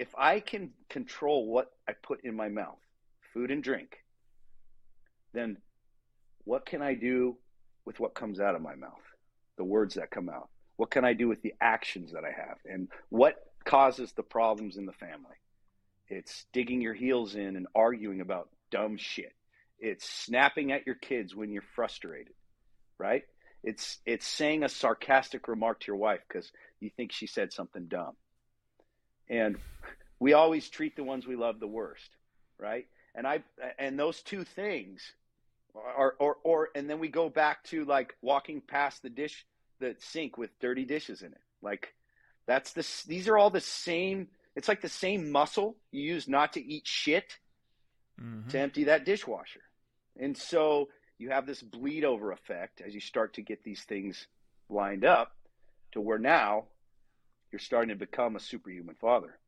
if I can control what I put in my mouth, food and drink, then what can I do with what comes out of my mouth? The words that come out. What can I do with the actions that I have? And what causes the problems in the family? It's digging your heels in and arguing about dumb shit. It's snapping at your kids when you're frustrated, right? It's it's saying a sarcastic remark to your wife because you think she said something dumb. And we always treat the ones we love the worst, right? And I and those two things are or or and then we go back to like walking past the dish the sink with dirty dishes in it. Like that's the these are all the same it's like the same muscle you use not to eat shit mm-hmm. to empty that dishwasher. And so you have this bleed over effect as you start to get these things lined up to where now you're starting to become a superhuman father.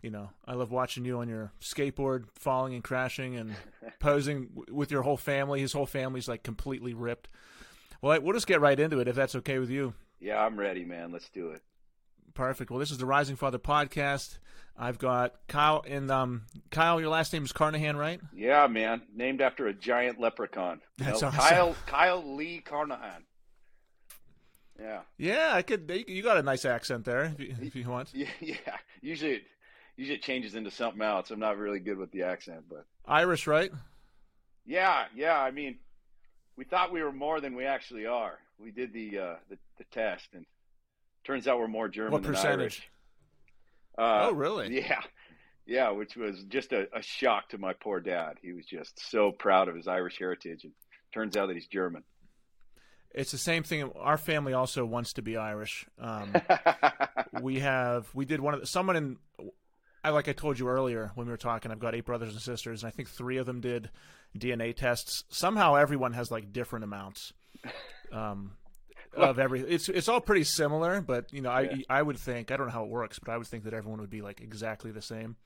you know, I love watching you on your skateboard, falling and crashing and posing with your whole family. His whole family's like completely ripped. Well, we'll just get right into it if that's okay with you. Yeah, I'm ready, man. Let's do it. Perfect. Well, this is the Rising Father podcast. I've got Kyle and um, Kyle. Your last name is Carnohan, right? Yeah, man. Named after a giant leprechaun. That's awesome. Kyle Kyle Lee Carnohan. Yeah. Yeah, I could. You got a nice accent there, if you, if you want. Yeah, yeah. Usually, usually it changes into something else. I'm not really good with the accent, but Irish, right? Yeah, yeah. I mean, we thought we were more than we actually are. We did the uh, the, the test, and turns out we're more German what than percentage? Irish. Uh, oh, really? Yeah, yeah. Which was just a, a shock to my poor dad. He was just so proud of his Irish heritage, and turns out that he's German. It's the same thing. Our family also wants to be Irish. Um, we have we did one of the, someone in I like I told you earlier when we were talking. I've got eight brothers and sisters, and I think three of them did DNA tests. Somehow, everyone has like different amounts um, of every. It's it's all pretty similar, but you know, I yeah. I would think I don't know how it works, but I would think that everyone would be like exactly the same.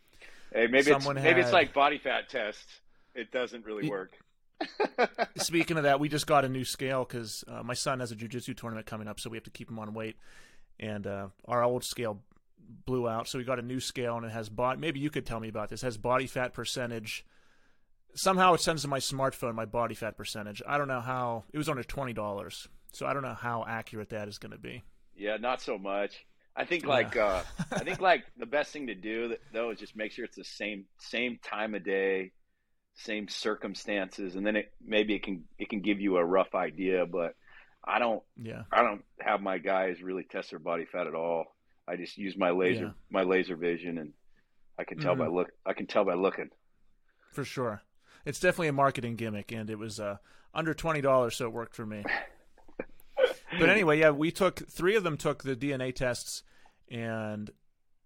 Hey, maybe Someone it's maybe had, it's like body fat tests. It doesn't really work. Speaking of that, we just got a new scale because uh, my son has a jujitsu tournament coming up, so we have to keep him on weight. And uh, our old scale blew out, so we got a new scale and it has body. Maybe you could tell me about this. It has body fat percentage. Somehow it sends to my smartphone my body fat percentage. I don't know how. It was under twenty dollars, so I don't know how accurate that is going to be. Yeah, not so much. I think like yeah. uh, I think like the best thing to do though is just make sure it's the same same time of day, same circumstances, and then it maybe it can it can give you a rough idea. But I don't yeah I don't have my guys really test their body fat at all. I just use my laser yeah. my laser vision, and I can tell mm-hmm. by look. I can tell by looking. For sure, it's definitely a marketing gimmick, and it was uh, under twenty dollars, so it worked for me. but anyway, yeah, we took three of them took the DNA tests, and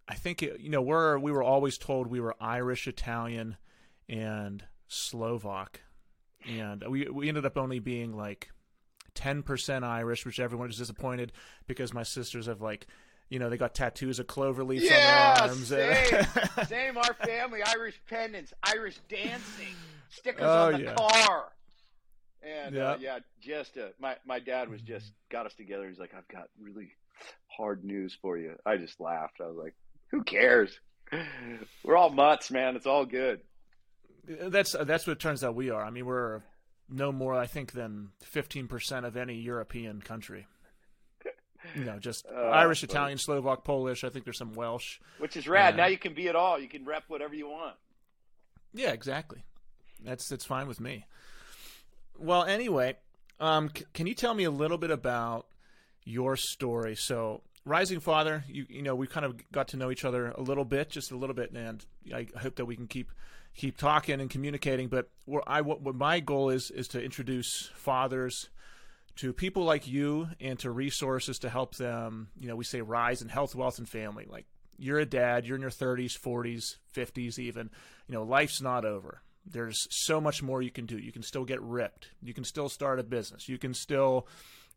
I think it, you know we're we were always told we were Irish, Italian, and Slovak, and we we ended up only being like ten percent Irish, which everyone was disappointed because my sisters have like you know, they got tattoos of clover leaves yeah, on their arms. Same, same. Our family, Irish pendants, Irish dancing, stickers oh, on the yeah. car. And yeah, uh, yeah just uh, my my dad was just got us together. He's like, I've got really hard news for you. I just laughed. I was like, Who cares? We're all mutts, man. It's all good. That's that's what it turns out we are. I mean, we're no more, I think, than fifteen percent of any European country you know, just uh, Irish, Italian, Slovak, Polish. I think there's some Welsh. Which is rad. Uh, now you can be it all. You can rep whatever you want. Yeah, exactly. That's that's fine with me. Well, anyway, um, c- can you tell me a little bit about your story? So, Rising Father, you you know, we kind of got to know each other a little bit, just a little bit, and I hope that we can keep keep talking and communicating. But what I what, what my goal is is to introduce fathers to people like you and to resources to help them, you know, we say rise in health, wealth, and family. Like you're a dad, you're in your 30s, 40s, 50s, even. You know, life's not over. There's so much more you can do. You can still get ripped. You can still start a business. You can still,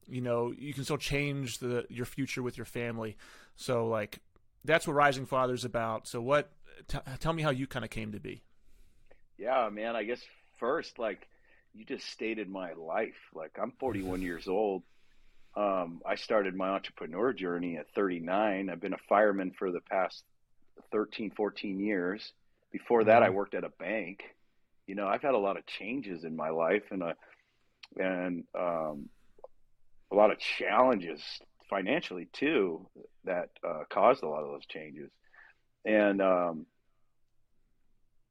you know, you can still change the your future with your family. So like that's what Rising Father's about. So what? T- tell me how you kind of came to be. Yeah, man. I guess first, like you just stated my life. Like I'm 41 years old. Um, I started my entrepreneur journey at 39. I've been a fireman for the past 13, 14 years. Before that, I Mhm. worked at a bank. You know, I've had a lot of changes in my life and, uh, and, um, a lot of challenges financially too that, uh, caused a lot of those changes. And, um,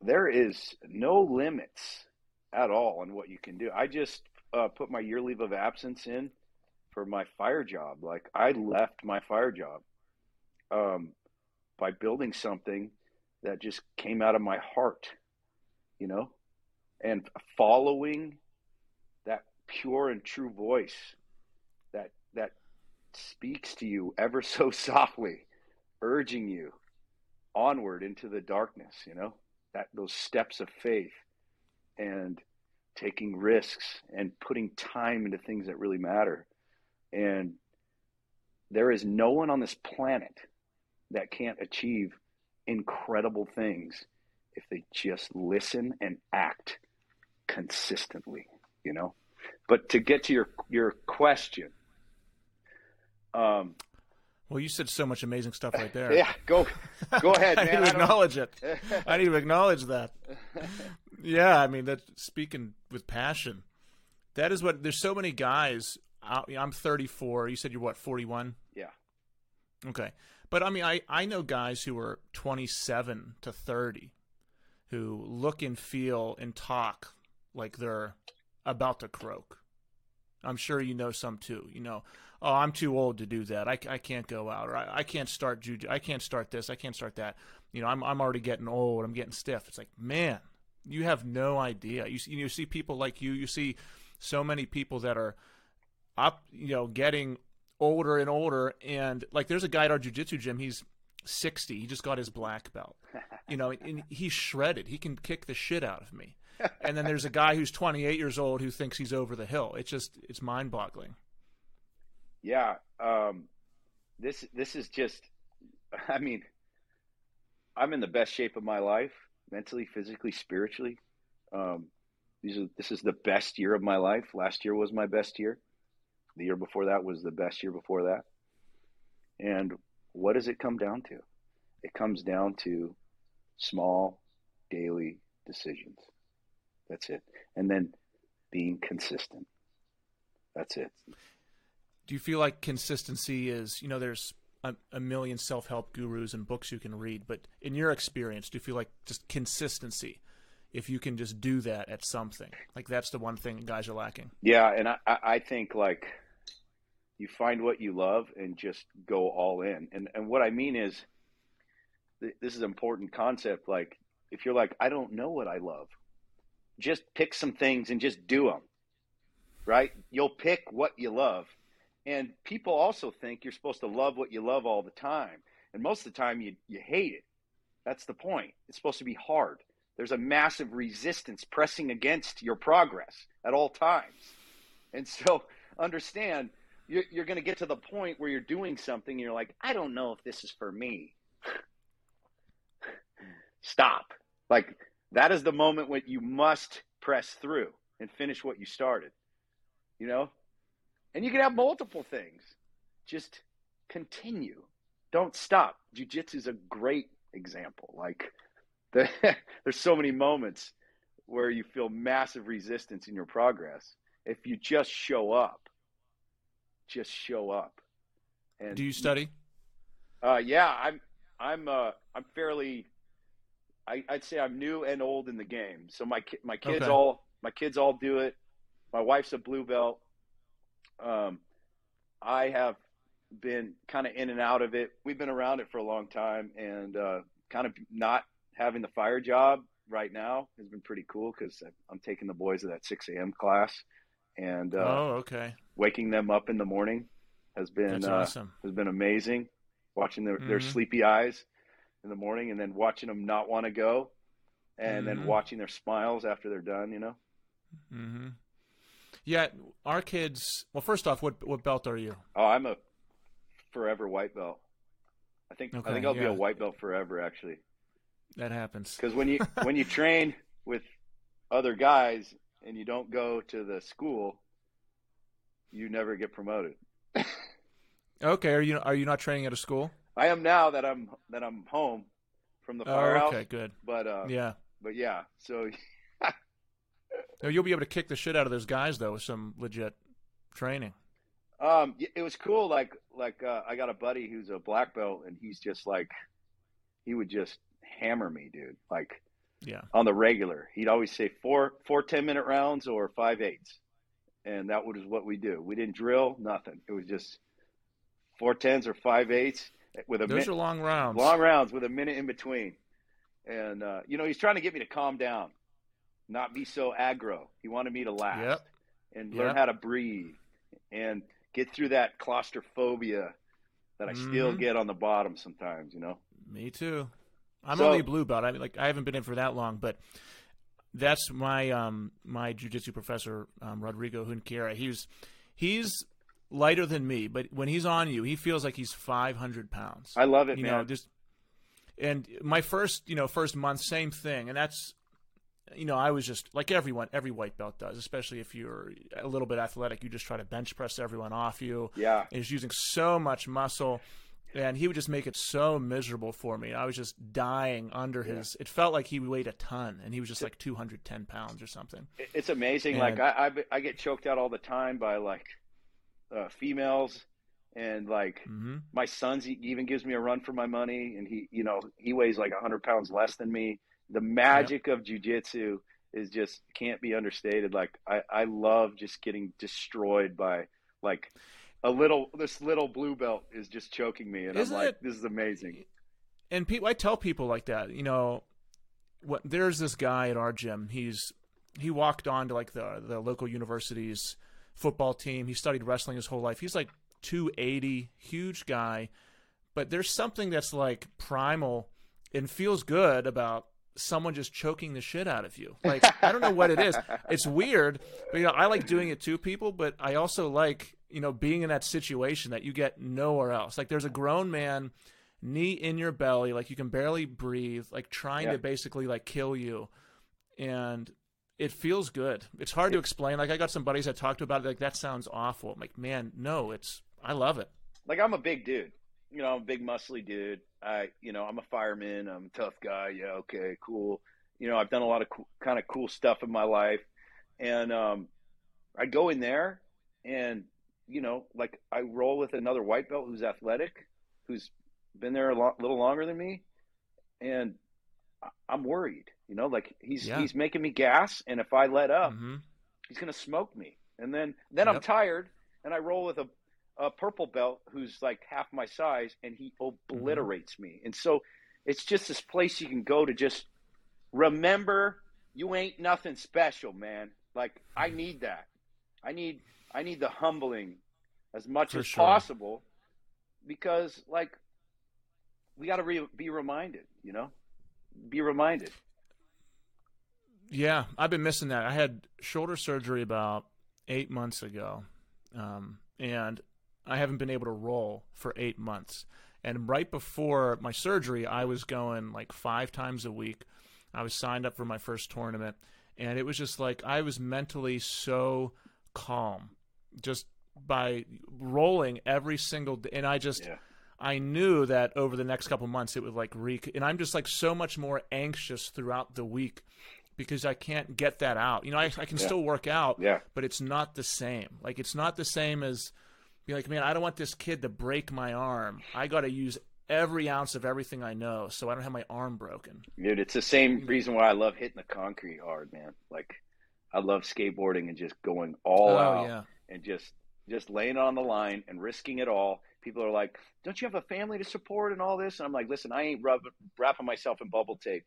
there is no limits at all on what you can do. I just, uh, put my year leave of absence in for my fire job. Like I left my fire job, um, by building something that just came out of my heart, you know, and following that pure and true voice that that speaks to you ever so softly, urging you onward into the darkness, you know, that those steps of faith and taking risks and putting time into things that really matter. And there is no one on this planet that can't achieve incredible things if they just listen and act consistently, you know. But to get to your your question, um, Well, you said so much amazing stuff right there. yeah, go go ahead, I man. need to I acknowledge it. I need to acknowledge that. Yeah, I mean that. Speaking with passion, that is what. There's so many guys. out- I'm 34. You said you're what 41. yeah, Okay, but I mean, I I know guys who are 27 to 30, who look and feel and talk like they're about to croak. I'm sure you know some too. You know, oh, I'm too old to do that. I, I can't go out, or I, I can't start juju. I can't start this. I can't start that. You know, I'm I'm already getting old. I'm getting stiff. It's like, man, you have no idea. You see, you see people like you. You see so many people that are up, you know, getting older and older. And like, there's a guy at our jujitsu gym. He's 60. He just got his black belt. You know, and he's shredded. He can kick the shit out of me. And then there's a guy who's 28 years old who thinks he's over the hill. It's just, it's mind boggling. yeah. Um, this this is just, I mean, I'm in the best shape of my life, mentally, physically, spiritually. Um, these are this is the best year of my life. Last year was my best year. The year before that was the best year before that. And what does it come down to? It comes down to small daily decisions. That's it. And then being consistent. That's it. Do you feel like consistency is, you know, there's a, a million self help gurus and books you can read, but in your experience, do you feel like just consistency, if you can just do that at something, like that's the one thing guys are lacking? Yeah, and I, I think like you find what you love and just go all in. And and what I mean is th- this is an important concept like if you're like I don't know what I love, just pick some things and just do them. Right? You'll pick what you love. And people also think you're supposed to love what you love all the time. And most of the time you you hate it. That's the point. It's supposed to be hard. There's a massive resistance pressing against your progress at all times. And so understand you're, you're going to get to the point where you're doing something and you're like, I don't know if this is for me. Stop. Like that is the moment when you must press through and finish what you started. You know? And you can have multiple things. Just continue. Don't stop. Jiu-jitsu is a great example. Like the, there's so many moments where you feel massive resistance in your progress if you just show up just show up and Do you study? uh, yeah i'm i'm uh, i'm fairly I, i'd say i'm new and old in the game so my my kids Okay. all my kids all do it my wife's a blue belt um, i have been kind of in and out of it we've been around it for a long time and uh, kind of not having the fire job right now has been pretty cool because i'm taking the boys to that 6 a.m class and uh, oh, okay. waking them up in the morning has been uh, awesome. has been amazing. Watching their, their Mhm. sleepy eyes in the morning, and then watching them not want to go, and Mhm. then watching their smiles after they're done. You know, hmm Yeah, our kids. Well, first off, what what belt are you? oh, I'm a forever white belt. I think Okay, I think I'll be a white belt forever, actually. That happens. Because when you when you train with other guys and you don't go to the school, you never get promoted. Okay, are you are you not training at a school? I am now that I'm that I'm home from the Oh, firehouse. okay, good. But uh, Yeah. but yeah. So No, You'll be able to kick the shit out of those guys though with some legit training. um, it was cool. Like like uh, I got a buddy who's a black belt, and he's just like he would just hammer me, dude. Like Yeah. on the regular. He'd always say four four ten minute rounds or five eights, and that was what we do. We didn't drill nothing. It was just four tens or five eights with a Those min- are long rounds. long rounds with a minute in between. And uh, you know, he's trying to get me to calm down, not be so aggro. He wanted me to laugh Yep. and learn Yep. how to breathe and get through that claustrophobia that I still Mhm. get on the bottom sometimes. You know. Me too. I'm So- only blue belt. I mean, like I haven't been in for that long, but that's my um my jujitsu professor um, Rodrigo Junquera. He's he's lighter than me, but when he's on you, he feels like he's 500 pounds. I love it, you man. know, just and my first you know first month, same thing, and that's you know I was just like everyone, every white belt does, especially if you're a little bit athletic. You just try to bench press everyone off you. yeah. And he's using so much muscle and he would just make it so miserable for me. I was just dying under his. It felt like he weighed a ton, and he was just like 210 pounds or something. It's amazing. And- like I, I, I get choked out all the time by like uh, females, and like hmm my son's he even gives me a run for my money, and he, you know, he weighs like hundred pounds less than me. The magic of jujitsu is just can't be understated. Like I, I love just getting destroyed by like a little. This little blue belt is just choking me, and Isn't I'm like, it- this is amazing. And people, I tell people like that. You know, what? There's this guy at our gym. He's he walked on to like the the local university's football team. He studied wrestling his whole life. He's like 280, huge guy, but there's something that's like primal and feels good about someone just choking the shit out of you. Like I don't know what it is. It's weird, but you know I like doing it to people, but I also like you know being in that situation that you get nowhere else. Like there's a grown man knee in your belly, like you can barely breathe, like trying Yeah. to basically like kill you, and it feels good. It's hard to explain. Like I got some buddies I talked to about it, like that sounds awful. I'm like, man, no, it's I love it. like I'm a big dude. You know, I'm a big muscly dude. I, you know, I'm a fireman. I'm a tough guy. Yeah, okay, cool. You know, I've done a lot of cool, kind of cool stuff in my life, and um, I go in there, and you know, like I roll with another white belt who's athletic, who's been there a lo- little longer than me, and I- I'm worried. You know, like he's Yeah. he's making me gas, and if I let up, hmm he's gonna smoke me. And then then I'm tired and I roll with a, a purple belt who's like half my size and he obliterates me. And so it's just this place you can go to just remember you ain't nothing special, man. Like I need that. I need I need the humbling as much For as sure. possible because like we got to re- be reminded, you know? Be reminded. Yeah, I've been missing that. I had shoulder surgery about eight months ago, um, and I haven't been able to roll for eight months. And right before my surgery, I was going like five times a week. I was signed up for my first tournament, and it was just like I was mentally so calm just by rolling every single day. And I just, Yeah. I knew that over the next couple months it would like reek, and I'm just like so much more anxious throughout the week because I can't get that out. You know, I, I can Yeah. still work out, Yeah. but it's not the same. Like it's not the same as be like, man, I don't want this kid to break my arm. I got to use every ounce of everything I know so I don't have my arm broken. Dude, it's the same reason why I love hitting the concrete hard, man. Like I love skateboarding and just going all oh out yeah, and just just laying on the line and risking it all. People are like, "Don't you have a family to support and all this?" And I'm like, "Listen, I ain't rub- wrapping myself in bubble tape.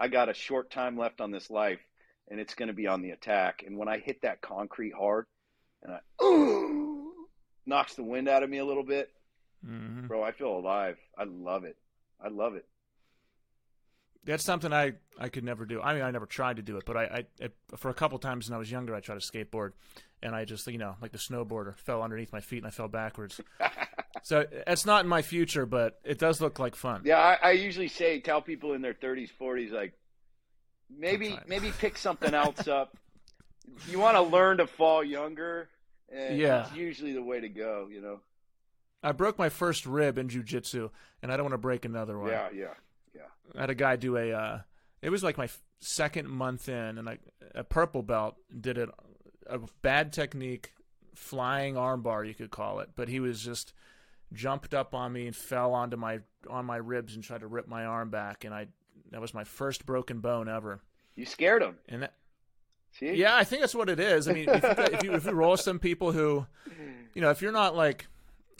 I got a short time left on this life, and it's going to be on the attack. And when I hit that concrete hard, and I ooh, knocks the wind out of me a little bit, hmm bro, I feel alive. I love it. I love it. that's something I I could never do. I mean, I never tried to do it, but I, I it, for a couple times when I was younger, I tried to skateboard, and I just you know like the snowboarder fell underneath my feet and I fell backwards. so it's not in my future, but it does look like fun. Yeah, I, I usually say tell people in their 30s, 40s, like maybe maybe pick something else up. You want to learn to fall younger, and Yeah. it's usually the way to go. You know. I broke my first rib in jujitsu, and I don't want to break another one. Yeah, yeah, yeah. I had a guy do a. Uh, it was like my second month in, and I, a purple belt did it. A bad technique, flying armbar, you could call it. But he was just jumped up on me and fell onto my on my ribs and tried to rip my arm back, and I that was my first broken bone ever. You scared him. And that, See? yeah, I think that's what it is. I mean, if you, if you if you roll some people who, you know, if you're not like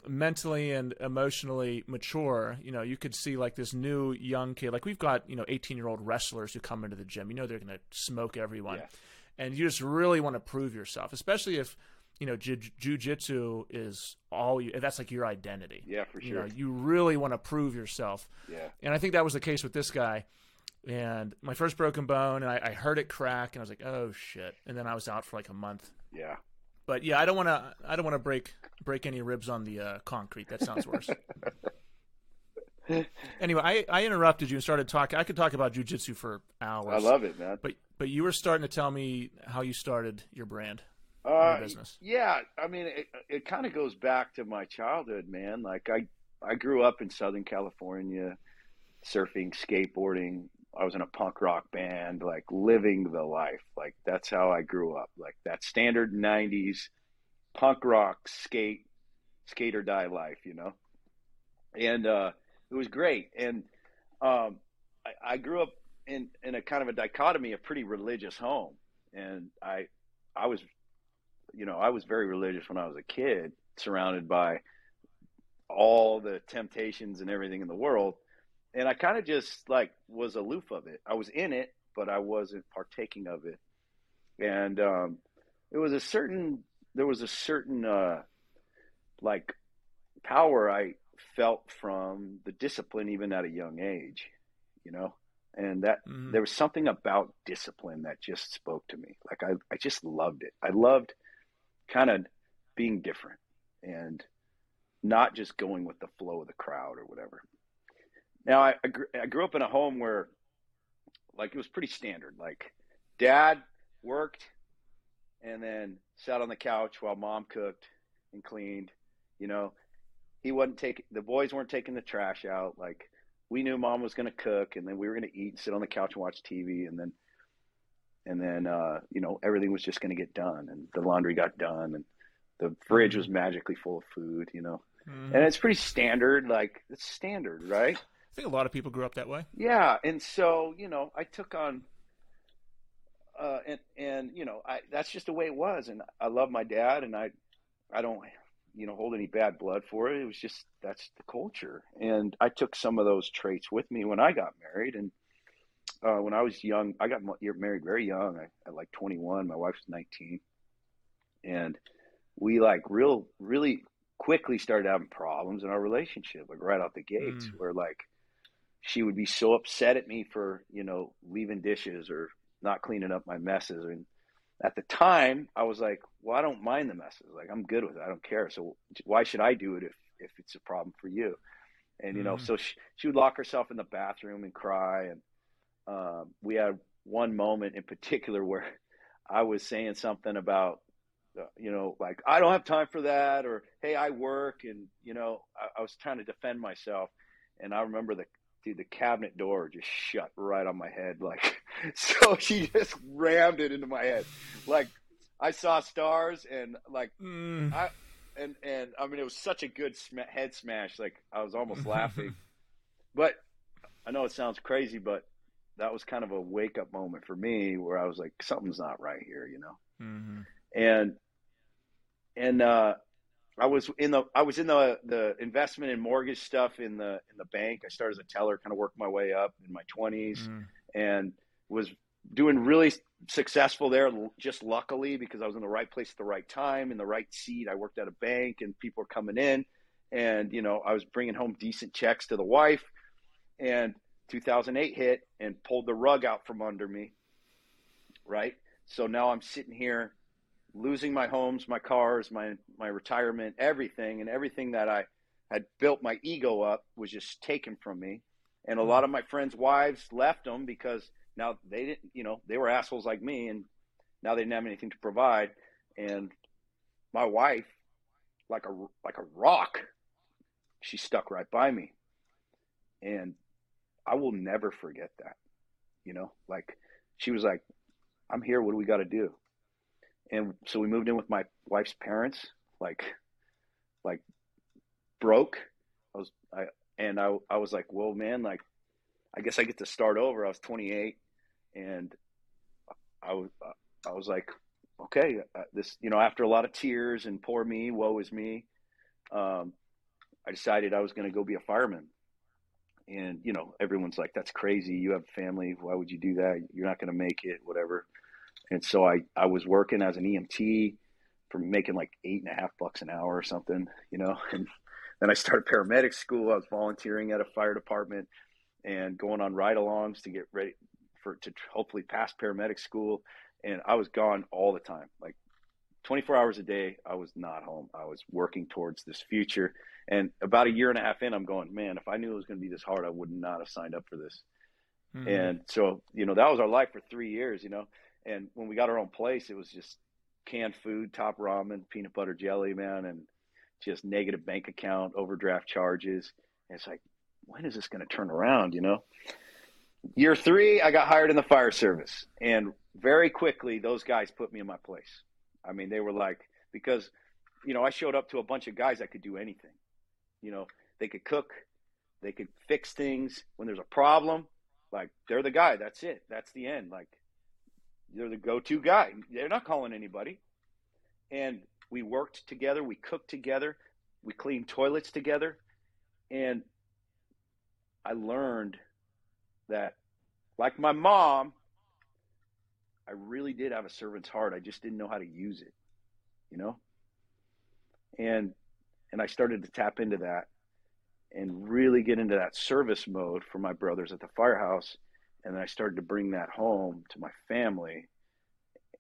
mentally and emotionally mature, you know, you could see like this new young kid. Like we've got you know 18 year old wrestlers who come into the gym. You know, they're going to smoke everyone, Yeah. and you just really want to prove yourself, especially if you know ju- jujitsu is all you. That's like your identity. Yeah, for You sure. know, you really want to prove yourself. Yeah. And I think that was the case with this guy. And my first broken bone, and I, I heard it crack, and I was like, "Oh shit!" And then I was out for like a month. Yeah. But yeah, I don't want to. I don't want to break break any ribs on the uh, concrete. That sounds worse. anyway, I, I interrupted you and started talking. I could talk about jujitsu for hours. I love it, man. But but you were starting to tell me how you started your brand, Uh, business. yeah, I mean, it, it kind of goes back to my childhood, man. Like I, I grew up in Southern California, surfing, skateboarding. I was in a punk rock band, like living the life. Like that's how I grew up. Like that standard '90s punk rock skate, skate or die life, you know. And uh, it was great. And um, I, I grew up in in a kind of a dichotomy, a pretty religious home, and I, I was you know, I was very religious when I was a kid, surrounded by all the temptations and everything in the world. And I kind of just like was aloof of it. I was in it, but I wasn't partaking of it. And um, it was a certain, there was a certain, uh, like, power I felt from the discipline, even at a young age, you know? And that Mhm. there was something about discipline that just spoke to me. Like, I, I just loved it. I loved kind of being different and not just going with the flow of the crowd or whatever. Now, I, I, grew, I grew up in a home where, like, it was pretty standard. Like, dad worked and then sat on the couch while mom cooked and cleaned. You know, he wasn't taking, the boys weren't taking the trash out. Like, we knew mom was going to cook and then we were going to eat and sit on the couch and watch TV. And then and then uh, you know everything was just going to get done, and the laundry got done, and the fridge was magically full of food, you know. Mhm. And it's pretty standard, like it's standard, right? I think a lot of people grew up that way. Yeah, and so you know, I took on, uh, and and you know, I that's just the way it was, and I love my dad, and I, I don't, you know, hold any bad blood for it. It was just that's the culture, and I took some of those traits with me when I got married, and uh, when I was young, I got married very young, I, at like 21. My wife was 19, and we like real, really quickly started having problems in our relationship, like right out the gates, Mm. where like she would be so upset at me for you know leaving dishes or not cleaning up my messes and at the time i was like well i don't mind the messes like i'm good with it i don't care so why should i do it if if it's a problem for you and you know Mhm. so she, she would lock herself in the bathroom and cry and um, we had one moment in particular where i was saying something about uh, you know like i don't have time for that or hey i work and you know I, I was trying to defend myself and i remember the dude, the cabinet door just shut right on my head. Like, so she just rammed it into my head. Like, I saw stars and like, Mm. I, and, and I mean, it was such a good sma- head smash. Like, I was almost laughing. But I know it sounds crazy, but that was kind of a wake up moment for me where I was like, something's not right here, you know? Mhm. and and uh I was in the I was in the the investment and mortgage stuff in the in the bank. I started as a teller, kind of worked my way up in my 20s Mm. and was doing really successful there just luckily because I was in the right place at the right time in the right seat. I worked at a bank and people were coming in and you know, I was bringing home decent checks to the wife and 2008 hit and pulled the rug out from under me. Right? So now I'm sitting here losing my homes, my cars, my my retirement, everything, and everything that I had built my ego up was just taken from me. And a lot of my friends' wives left them because now they didn't, you know, they were assholes like me and now they didn't have anything to provide. And my wife, like a, like a rock, she stuck right by me. And I will never forget that, you know, like she was like, I'm here. What do we got to do? And so we moved in with my wife's parents, like, like broke. I was, I, and I, I was like, well, man, like, I guess I get to start over. I was 28 and I was, I was like, okay, uh, this, you know, after a lot of tears and poor me, woe is me. Um, I decided I was going to go be a fireman. And, you know, everyone's like, that's crazy. You have family. Why would you do that? You're not going to make it, whatever. And so I, I was working as an EMT for making like eight and a half bucks an hour or something, you know, and then I started paramedic school. I was volunteering at a fire department and going on ride alongs to get ready for, to hopefully pass paramedic school. And I was gone all the time, like 24 hours a day. I was not home. I was working towards this future. And about a year and a half in, I'm going, man, if I knew it was going to be this hard, I would not have signed up for this. Mm-hmm. And so, you know, that was our life for three years, you know. And when we got our own place, it was just canned food, top ramen, peanut butter jelly, man, and just negative bank account, overdraft charges. And it's like, when is this going to turn around, you know? Year three, I got hired in the fire service. And very quickly, those guys put me in my place. I mean, they were like, because, you know, I showed up to a bunch of guys that could do anything. You know, they could cook, they could fix things. When there's a problem, like, they're the guy. That's it. That's the end. Like, they're the go-to guy. They're not calling anybody. And we worked together, we cooked together, we cleaned toilets together, and I learned that like my mom, I really did have a servant's heart. I just didn't know how to use it, you know? And and I started to tap into that and really get into that service mode for my brothers at the firehouse and then I started to bring that home to my family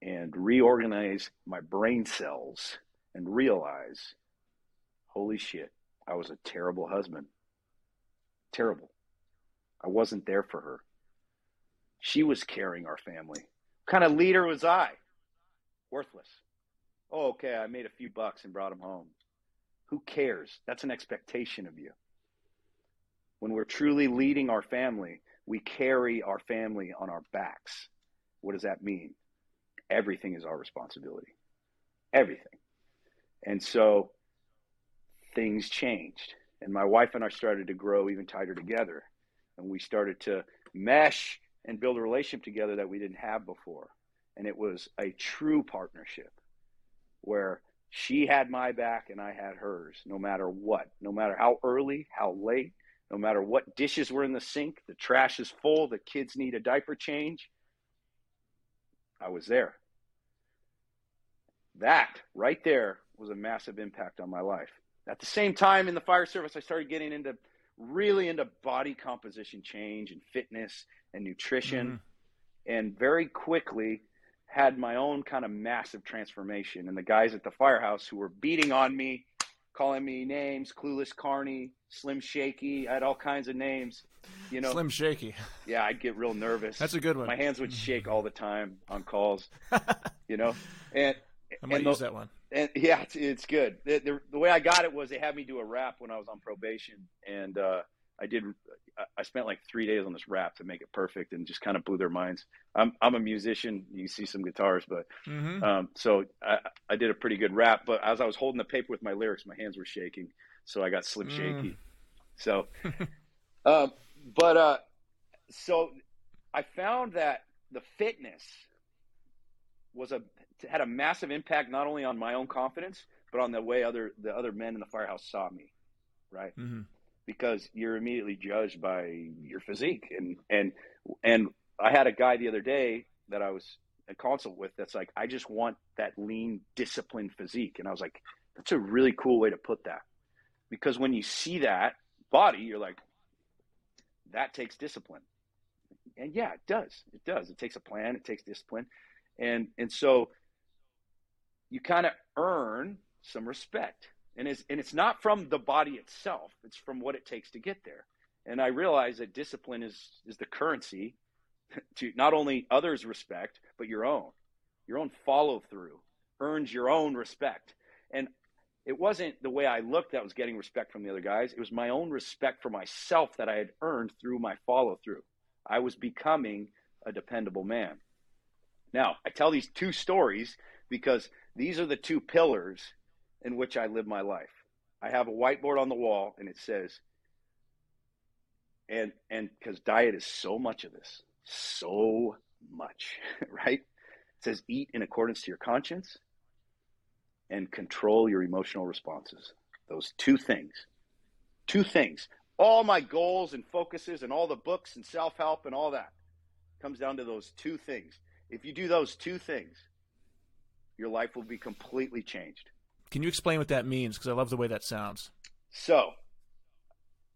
and reorganize my brain cells and realize, holy shit, I was a terrible husband. Terrible. I wasn't there for her. She was carrying our family. Kind of leader was I? Worthless. Oh, okay, I made a few bucks and brought them home. Who cares? That's an expectation of you. When we're truly leading our family, we carry our family on our backs. What does that mean? Everything is our responsibility. Everything. And so things changed. And my wife and I started to grow even tighter together. And we started to mesh and build a relationship together that we didn't have before. And it was a true partnership where she had my back and I had hers, no matter what, no matter how early, how late, no matter what dishes were in the sink, the trash is full, the kids need a diaper change. I was there. That right there was a massive impact on my life. At the same time, in the fire service, I started getting into really into body composition change and fitness and nutrition. Mm-hmm. And very quickly had my own kind of massive transformation. And the guys at the firehouse who were beating on me calling me names, Clueless Carney, Slim Shaky. I had all kinds of names. You know, Slim Shaky. Yeah, I'd get real nervous. That's a good one. My hands would shake all the time on calls. you know, and I might and use the, that one. And yeah, it's, it's good. The, the, the, way I got it was they had me do a rap when I was on probation, and uh, I did. I spent like three days on this rap to make it perfect, and just kind of blew their minds. I'm I'm a musician. You see some guitars, but mm-hmm. um, so I, I did a pretty good rap. But as I was holding the paper with my lyrics, my hands were shaking, so I got slim mm. shaky. So, um, but uh, so I found that the fitness was a had a massive impact not only on my own confidence but on the way other the other men in the firehouse saw me, right? Mm-hmm because you're immediately judged by your physique. And and and I had a guy the other day that I was a consult with that's like, I just want that lean, disciplined physique. And I was like, that's a really cool way to put that. Because when you see that body, you're like, that takes discipline. And yeah, it does. It does. It takes a plan, it takes discipline. And and so you kind of earn some respect And it's, and it's not from the body itself, it's from what it takes to get there. And I realize that discipline is, is the currency to not only others' respect, but your own. Your own follow through earns your own respect. And it wasn't the way I looked that was getting respect from the other guys. It was my own respect for myself that I had earned through my follow through. I was becoming a dependable man. Now, I tell these two stories because these are the two pillars in which I live my life. I have a whiteboard on the wall and it says, and and because diet is so much of this, so much, right? It says eat in accordance to your conscience and control your emotional responses. Those two things. Two things. All my goals and focuses and all the books and self help and all that comes down to those two things. If you do those two things, your life will be completely changed. Can you explain what that means? Because I love the way that sounds. So,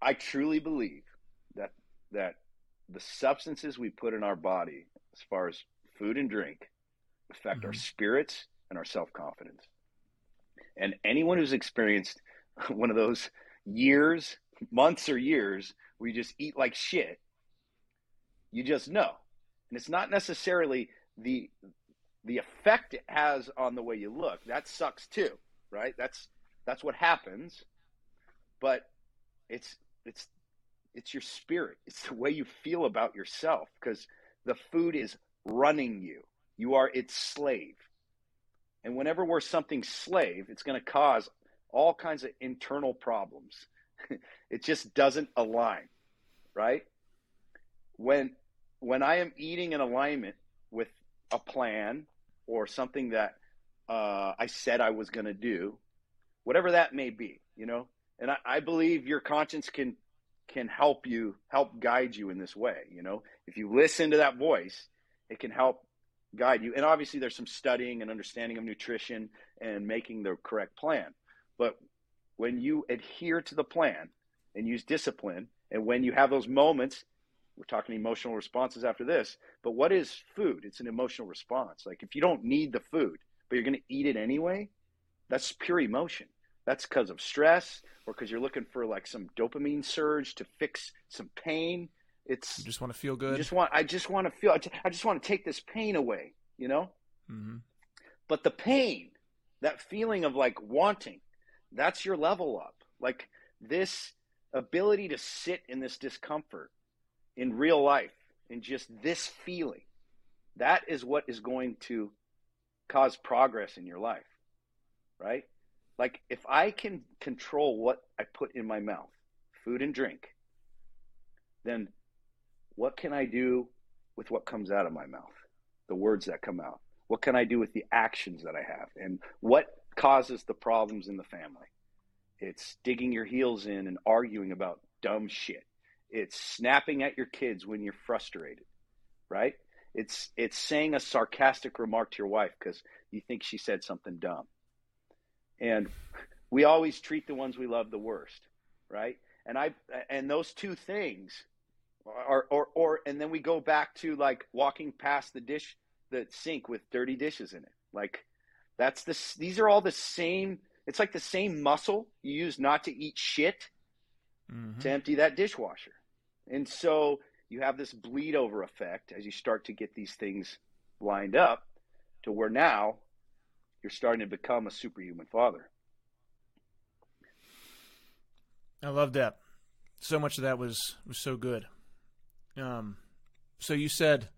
I truly believe that that the substances we put in our body, as far as food and drink, affect mm-hmm. our spirits and our self confidence. And anyone who's experienced one of those years, months or years where you just eat like shit, you just know. And it's not necessarily the the effect it has on the way you look. That sucks too, right? That's that's what happens. But it's it's it's your spirit. It's the way you feel about yourself because the food is running you. You are its slave. And whenever we're something slave, it's going to cause all kinds of internal problems. it just doesn't align, right? When when I am eating in alignment with a plan or something that uh, I said I was going to do, whatever that may be, you know, and I, I believe your conscience can can help you help guide you in this way. You know, if you listen to that voice, it can help guide you. And obviously, there's some studying and understanding of nutrition and making the correct plan. But when you adhere to the plan and use discipline, and when you have those moments, we're talking emotional responses after this, but what is food? It's an emotional response. Like if you don't need the food, but you're going to eat it anyway, that's pure emotion. That's because of stress or because you're looking for like some dopamine surge to fix some pain. It's you just want to feel good. Just want I just want to feel. I just want to take this pain away. You know. Mm-hmm. But the pain, that feeling of like wanting, that's your level up. Like this ability to sit in this discomfort in real life, in just this feeling, that is what is going to cause progress in your life, right? Like if I can control what I put in my mouth, food and drink, then what can I do with what comes out of my mouth? The words that come out. What can I do with the actions that I have? And what causes the problems in the family? It's digging your heels in and arguing about dumb shit. It's snapping at your kids when you're frustrated, right? It's it's saying a sarcastic remark to your wife because you think she said something dumb. And we always treat the ones we love the worst, right? And I and those two things or or or and then we go back to like walking past the dish the sink with dirty dishes in it like that's this these are all the same it's like the same muscle you use not to eat shit mm-hmm. to empty that dishwasher and so you have this bleed over effect as you start to get these things lined up to where now you're starting to become a superhuman father. I love that. So much of that was was so good. Um, so you said,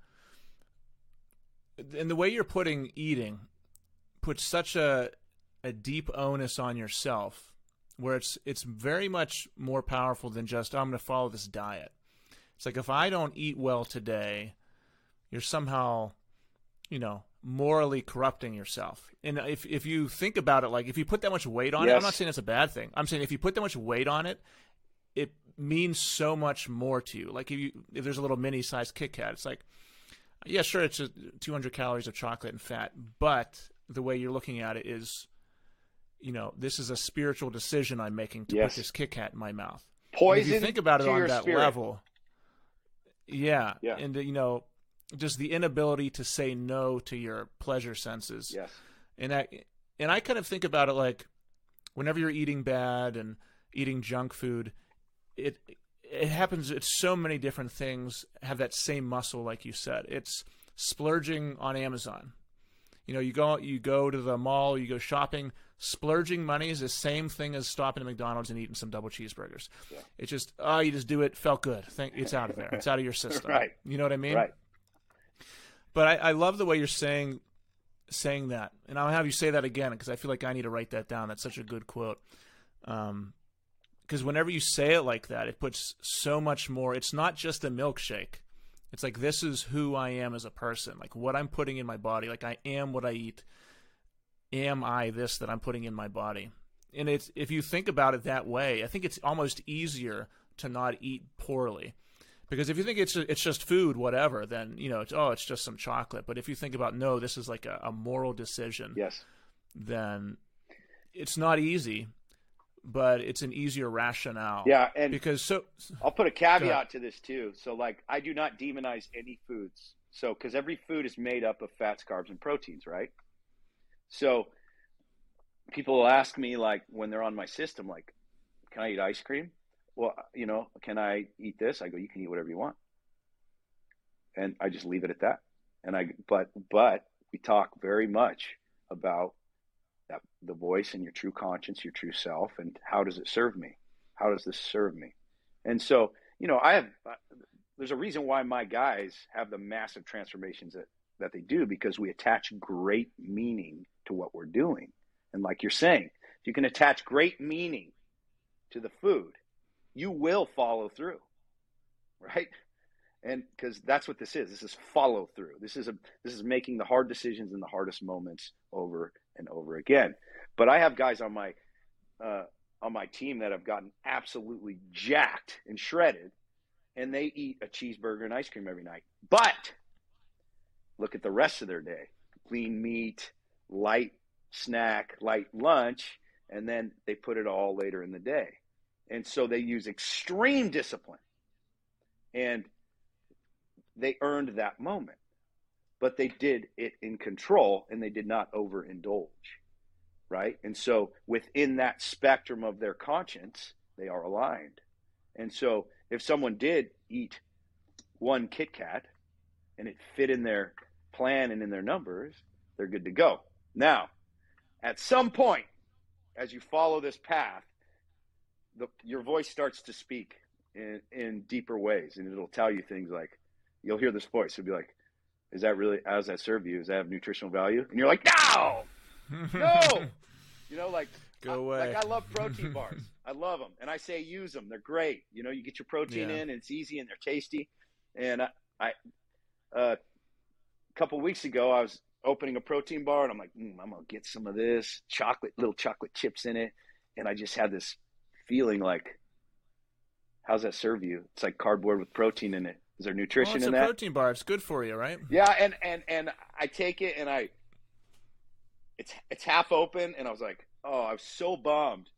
and the way you're putting eating puts such a a deep onus on yourself, where it's it's very much more powerful than just I'm going to follow this diet. It's like if I don't eat well today, you're somehow, you know, morally corrupting yourself. And if if you think about it, like if you put that much weight on yes. it, I'm not saying it's a bad thing. I'm saying if you put that much weight on it, it means so much more to you. Like if you if there's a little mini sized Kit Kat, it's like, yeah, sure, it's 200 calories of chocolate and fat, but the way you're looking at it is, you know, this is a spiritual decision I'm making to yes. put this Kit Kat in my mouth. Poison. if you think about it on that spirit. level, yeah, yeah, and uh, you know, just the inability to say no to your pleasure senses. Yes, and I and I kind of think about it like whenever you're eating bad and eating junk food, it it happens. It's so many different things have that same muscle, like you said. It's splurging on Amazon. You know, you go you go to the mall, you go shopping. Splurging money is the same thing as stopping at McDonald's and eating some double cheeseburgers. Yeah. It's just oh, you just do it, felt good. Think it's out of there. It's out of your system. right. You know what I mean? Right. But I, I love the way you're saying saying that, and I'll have you say that again because I feel like I need to write that down. That's such a good quote. Um, because whenever you say it like that, it puts so much more. It's not just a milkshake. It's like this is who I am as a person, like what I'm putting in my body. Like I am what I eat. Am I this that I'm putting in my body? And it's if you think about it that way, I think it's almost easier to not eat poorly. Because if you think it's it's just food, whatever, then you know, it's, oh, it's just some chocolate. But if you think about no, this is like a, a moral decision. Yes. Then it's not easy but it's an easier rationale. Yeah, and because so I'll put a caveat to this too. So like I do not demonize any foods. So cuz every food is made up of fats, carbs and proteins, right? So people will ask me like when they're on my system like can I eat ice cream? Well, you know, can I eat this? I go you can eat whatever you want. And I just leave it at that. And I but but we talk very much about that the voice and your true conscience, your true self, and how does it serve me? How does this serve me? And so, you know, I have. There's a reason why my guys have the massive transformations that that they do because we attach great meaning to what we're doing. And like you're saying, if you can attach great meaning to the food, you will follow through, right? And because that's what this is. This is follow through. This is a this is making the hard decisions in the hardest moments over and over again. But I have guys on my uh, on my team that have gotten absolutely jacked and shredded, and they eat a cheeseburger and ice cream every night. But look at the rest of their day: clean meat, light snack, light lunch, and then they put it all later in the day. And so they use extreme discipline, and they earned that moment. But they did it in control and they did not overindulge right? And so within that spectrum of their conscience they are aligned. And so if someone did eat one kit kat and it fit in their plan and in their numbers they're good to go now at some point as you follow this path the, your voice starts to speak in, in deeper ways and it'll tell you things like you'll hear this voice it'll be like is that really how does that serve you? Does that have nutritional value? And you're like, no, no. you know, like go away. like I love protein bars. I love them, and I say use them. They're great. You know, you get your protein yeah. in, and it's easy, and they're tasty. And I, I uh, a couple weeks ago, I was opening a protein bar, and I'm like, mm, I'm gonna get some of this chocolate, little chocolate chips in it, and I just had this feeling like, how's that serve you? It's like cardboard with protein in it. Is there nutrition well, it's in a that? protein bar. It's good for you, right? Yeah, and and and I take it and I it's it's half open and I was like, "Oh, I was so bummed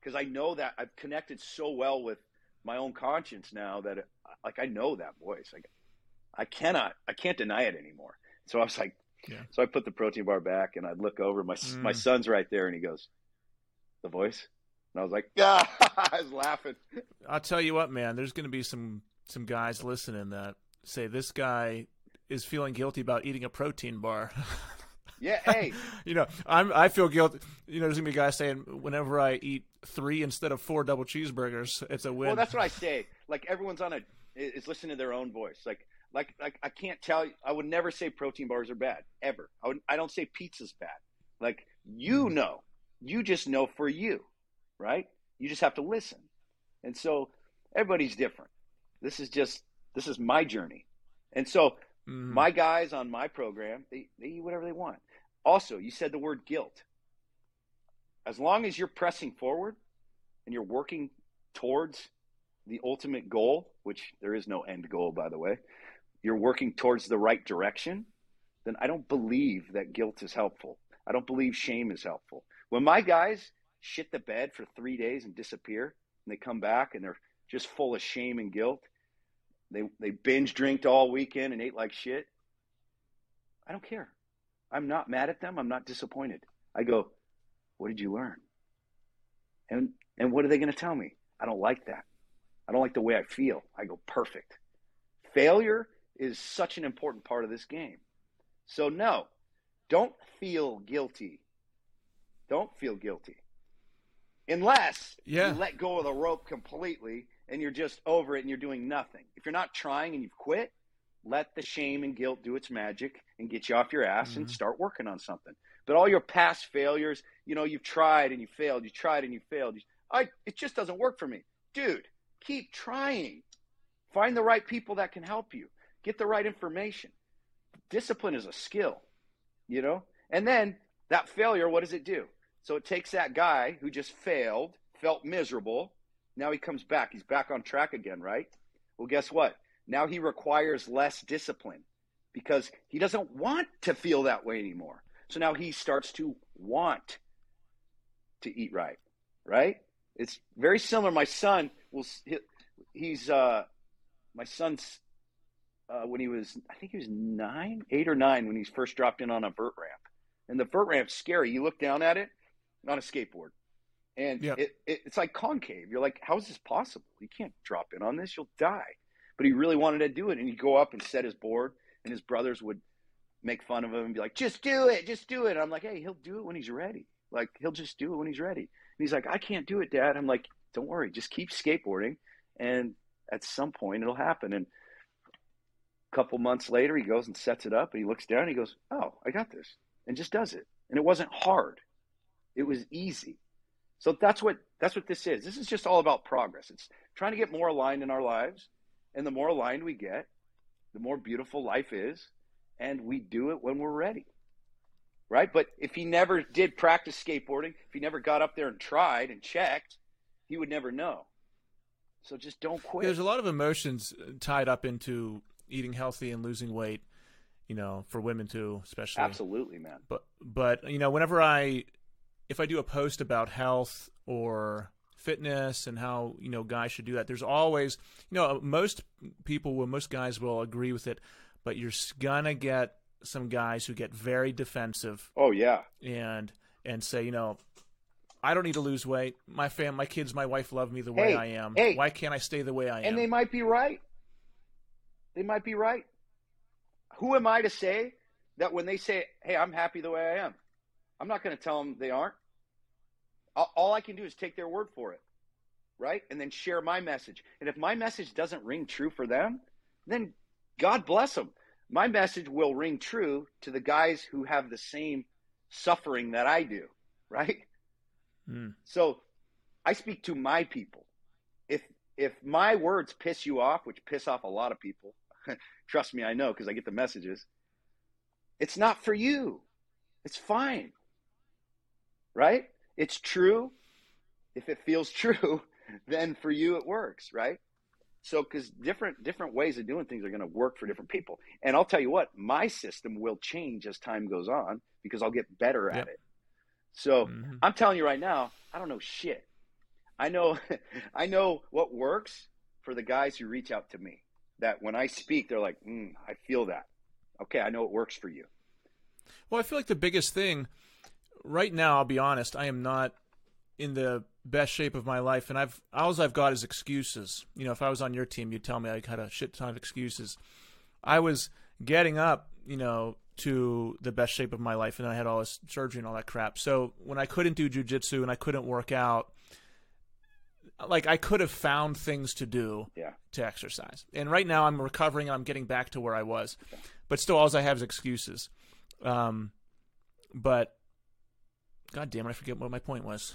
because I know that I've connected so well with my own conscience now that it, like I know that voice. Like I cannot I can't deny it anymore." So I was like, yeah. so I put the protein bar back and I'd look over my mm. my son's right there and he goes, "The voice?" And I was like, "Yeah." I was laughing. I'll tell you what, man. There's going to be some some guys listening that say this guy is feeling guilty about eating a protein bar. yeah, hey. you know, I'm I feel guilty. You know, there's gonna be guys saying whenever I eat three instead of four double cheeseburgers, it's a win. Well, that's what I say. Like everyone's on a is listening to their own voice. Like like like I can't tell you. I would never say protein bars are bad ever. I would I don't say pizza's bad. Like you mm. know, you just know for you, right? You just have to listen. And so everybody's different. This is just this is my journey. And so mm. my guys on my program, they, they eat whatever they want. Also, you said the word guilt. As long as you're pressing forward and you're working towards the ultimate goal, which there is no end goal, by the way, you're working towards the right direction, then I don't believe that guilt is helpful. I don't believe shame is helpful. When my guys shit the bed for three days and disappear, and they come back and they're just full of shame and guilt. They they binge drinked all weekend and ate like shit. I don't care. I'm not mad at them. I'm not disappointed. I go, what did you learn? And and what are they going to tell me? I don't like that. I don't like the way I feel. I go perfect. Failure is such an important part of this game. So no, don't feel guilty. Don't feel guilty. Unless yeah. you let go of the rope completely and you're just over it and you're doing nothing. If you're not trying and you've quit, let the shame and guilt do its magic and get you off your ass mm-hmm. and start working on something. But all your past failures, you know, you've tried and you failed, you tried and you failed. You, I, it just doesn't work for me. Dude, keep trying. Find the right people that can help you. Get the right information. Discipline is a skill, you know? And then that failure, what does it do? So it takes that guy who just failed, felt miserable. Now he comes back. He's back on track again, right? Well, guess what? Now he requires less discipline because he doesn't want to feel that way anymore. So now he starts to want to eat right, right? It's very similar. My son will, he's, uh, my son's, uh, when he was, I think he was nine, eight or nine, when he first dropped in on a vert ramp. And the vert ramp's scary. You look down at it on a skateboard, and it, it, it's like concave. You're like, how is this possible? You can't drop in on this. You'll die. But he really wanted to do it. And he'd go up and set his board, and his brothers would make fun of him and be like, just do it, just do it. And I'm like, hey, he'll do it when he's ready. Like, he'll just do it when he's ready. And he's like, I can't do it, Dad. I'm like, don't worry, just keep skateboarding. And at some point, it'll happen. And couple months later, he goes and sets it up and he looks down and he goes, oh, I got this. And just does it. And it wasn't hard, it was easy. So that's what that's what this is. This is just all about progress. It's trying to get more aligned in our lives, and the more aligned we get, the more beautiful life is, and we do it when we're ready. Right? But if he never did practice skateboarding, if he never got up there and tried and checked, he would never know. So just don't quit. There's a lot of emotions tied up into eating healthy and losing weight, you know, for women too, especially. Absolutely, man. But but you know, whenever I if I do a post about health or fitness and how you know guys should do that, there's always you know most people will most guys will agree with it, but you're gonna get some guys who get very defensive. Oh yeah, and and say you know. I don't need to lose weight. My fam, my kids, my wife love me the way hey, I am. Hey, Why can't I stay the way I am? And they might be right. They might be right. Who am I to say that when they say, "Hey, I'm happy the way I am"? I'm not going to tell them they aren't. All I can do is take their word for it, right? And then share my message. And if my message doesn't ring true for them, then God bless them. My message will ring true to the guys who have the same suffering that I do, right? Mm. So I speak to my people. If if my words piss you off, which piss off a lot of people, trust me, I know because I get the messages. It's not for you. It's fine right? It's true. If it feels true, then for you it works, right? So, because different different ways of doing things are going to work for different people, and I'll tell you what, my system will change as time goes on because I'll get better at it. So, mm-hmm. I'm telling you right now, I don't know shit. I know, I know what works for the guys who reach out to me. That when I speak, they're like, mm, "I feel that." Okay, I know it works for you. Well, I feel like the biggest thing right now, I'll be honest, I am not in the best shape of my life, and I've all I've got is excuses. You know, if I was on your team, you'd tell me I had a shit ton of excuses. I was getting up, you know, to the best shape of my life, and I had all this surgery and all that crap. So when I couldn't do jujitsu and I couldn't work out, like I could have found things to do yeah. to exercise. And right now I'm recovering and I'm getting back to where I was, but still, all I have is excuses. Um, but God damn it, I forget what my point was.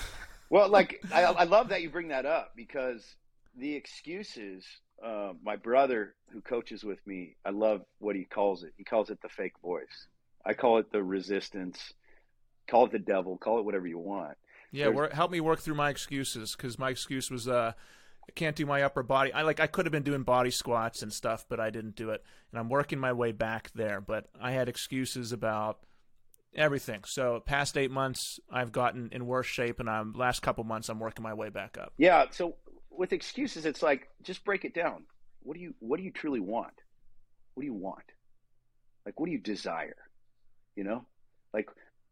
well, like I, I, love that you bring that up because the excuses. Uh, my brother, who coaches with me, I love what he calls it. He calls it the fake voice. I call it the resistance. Call it the devil. Call it whatever you want. Yeah, work, help me work through my excuses because my excuse was uh, I can't do my upper body. I like I could have been doing body squats and stuff, but I didn't do it, and I'm working my way back there. But I had excuses about everything. So past eight months, I've gotten in worse shape, and I'm last couple months, I'm working my way back up. Yeah. So with excuses, it's like just break it down. What do you What do you truly want? What do you want? Like, what do you desire? You know, like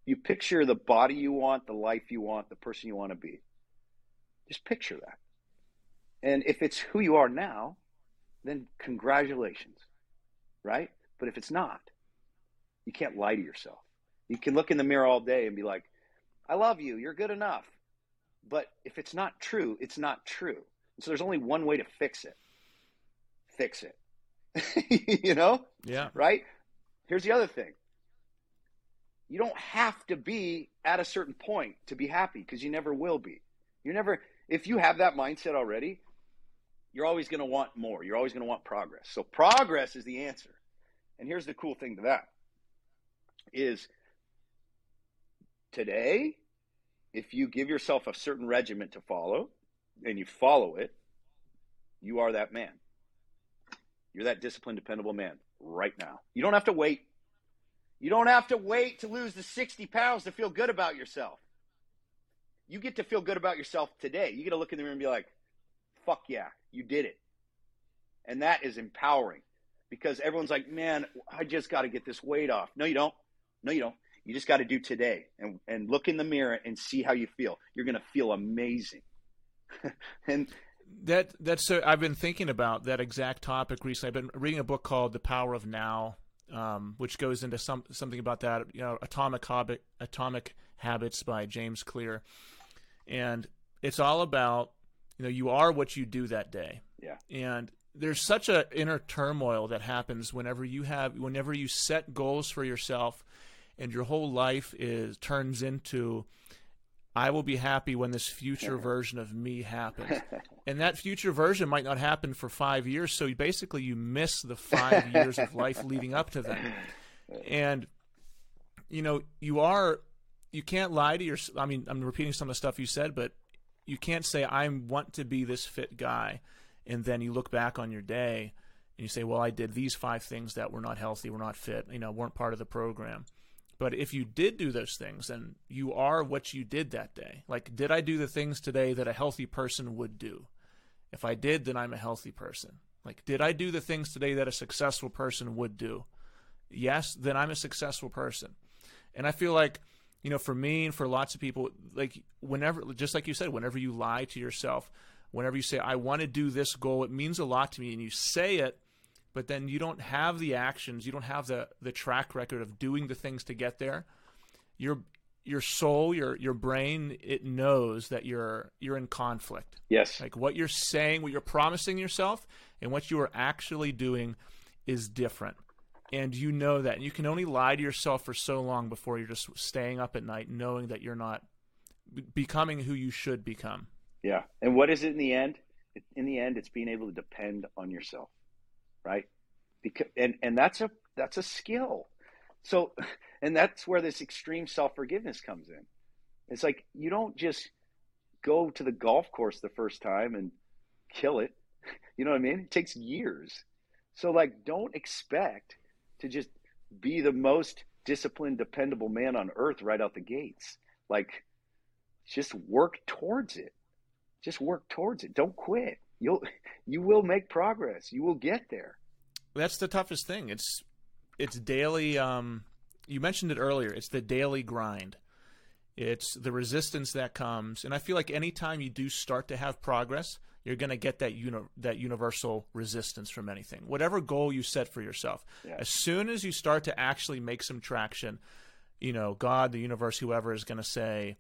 you picture the body you want, the life you want, the person you want to be. Just picture that. And if it's who you are now, then congratulations, right? But if it's not, you can't lie to yourself. You can look in the mirror all day and be like, I love you, you're good enough. But if it's not true, it's not true. So there's only one way to fix it. Fix it. you know? Yeah. Right? Here's the other thing. You don't have to be at a certain point to be happy because you never will be. You're never if you have that mindset already, you're always going to want more. You're always going to want progress. So progress is the answer. And here's the cool thing to that is today if you give yourself a certain regiment to follow and you follow it, you are that man. You're that disciplined, dependable man right now. You don't have to wait. You don't have to wait to lose the 60 pounds to feel good about yourself. You get to feel good about yourself today. You get to look in the mirror and be like, fuck yeah, you did it. And that is empowering because everyone's like, man, I just got to get this weight off. No, you don't. No, you don't. You just got to do today and, and look in the mirror and see how you feel. You're going to feel amazing. and that that's uh, I've been thinking about that exact topic recently. I've been reading a book called The Power of Now, um, which goes into some something about that. You know, Atomic Habit, Atomic Habits by James Clear, and it's all about you know you are what you do that day. Yeah. And there's such a inner turmoil that happens whenever you have whenever you set goals for yourself, and your whole life is turns into I will be happy when this future version of me happens. And that future version might not happen for five years. So you basically, you miss the five years of life leading up to that. And, you know, you are, you can't lie to yourself. I mean, I'm repeating some of the stuff you said, but you can't say, I want to be this fit guy. And then you look back on your day and you say, well, I did these five things that were not healthy, were not fit, you know, weren't part of the program. But if you did do those things, then you are what you did that day. Like, did I do the things today that a healthy person would do? If I did, then I'm a healthy person. Like, did I do the things today that a successful person would do? Yes, then I'm a successful person. And I feel like, you know, for me and for lots of people, like, whenever, just like you said, whenever you lie to yourself, whenever you say, I want to do this goal, it means a lot to me, and you say it, but then you don't have the actions, you don't have the the track record of doing the things to get there. Your your soul, your your brain, it knows that you're you're in conflict. Yes. Like what you're saying, what you're promising yourself, and what you are actually doing is different. And you know that. And you can only lie to yourself for so long before you're just staying up at night knowing that you're not becoming who you should become. Yeah. And what is it in the end? In the end, it's being able to depend on yourself right? Because and and that's a that's a skill. So and that's where this extreme self-forgiveness comes in. It's like you don't just go to the golf course the first time and kill it. You know what I mean? It takes years. So like don't expect to just be the most disciplined dependable man on earth right out the gates. Like just work towards it. Just work towards it. Don't quit you'll you will make progress. You will get there. That's the toughest thing. It's it's daily. Um, you mentioned it earlier. It's the daily grind. It's the resistance that comes, and I feel like anytime you do start to have progress, you're going to get that uni- that universal resistance from anything, whatever goal you set for yourself. Yeah. As soon as you start to actually make some traction, you know, God, the universe, whoever is going to say,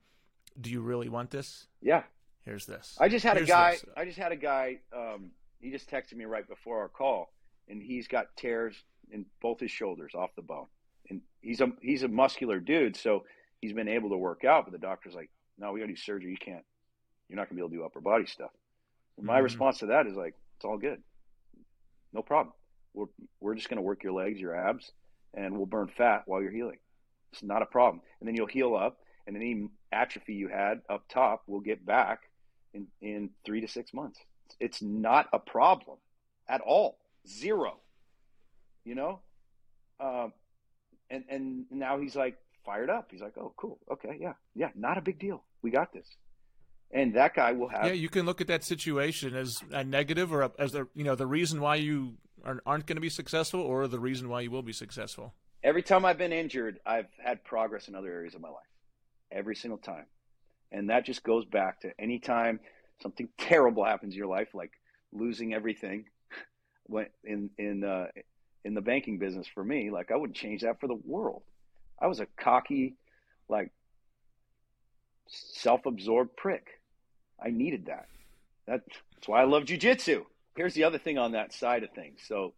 "Do you really want this?" Yeah, here's this. I just had Here's a guy. this. I just had a guy. Um, he just texted me right before our call, and he's got tears in both his shoulders off the bone. And he's a he's a muscular dude, so he's been able to work out. But the doctor's like, "No, we got to do surgery. You can't. You're not gonna be able to do upper body stuff." And my Mhm. response to that is like, "It's all good. No problem. We're we're just gonna work your legs, your abs, and we'll burn fat while you're healing. It's not a problem. And then you'll heal up, and any atrophy you had up top will get back in, in three to six months. It's not a problem at all. Zero. You know? Um, and, and now he's like fired up. He's like, oh, cool. Okay. Yeah. Yeah. Not a big deal. We got this. And that guy will have. Yeah, you can look at that situation as a negative or a, as the you know the reason why you are, aren't going to be successful, or the reason why you will be successful. Every time I've been injured, I've had progress in other areas of my life. Every single time. And that just goes back to any time something terrible happens in your life, like losing everything, when in in uh, in the banking business for me, like I wouldn't change that for the world. I was a cocky, like self-absorbed prick. I needed that. That's why I love jujitsu. Here's the other thing on that side of things. So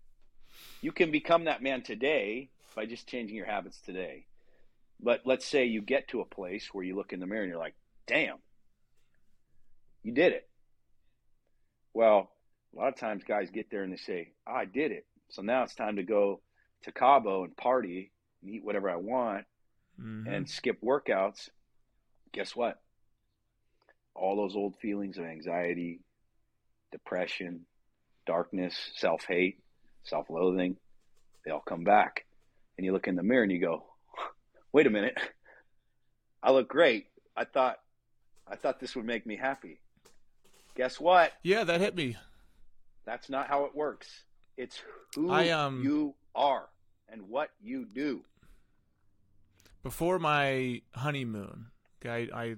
you can become that man today by just changing your habits today. But let's say you get to a place where you look in the mirror and you're like, damn, you did it. Well, a lot of times guys get there and they say, I did it. So now it's time to go to Cabo and party and eat whatever I want mm-hmm. and skip workouts. Guess what? All those old feelings of anxiety, depression, darkness, self hate, self loathing, they all come back. And you look in the mirror and you go, wait a minute. I look great. I thought I thought this would make me happy. Guess what? Yeah, that hit me. That's not how it works. It's who I, um, you are and what you do. Before my honeymoon, I I,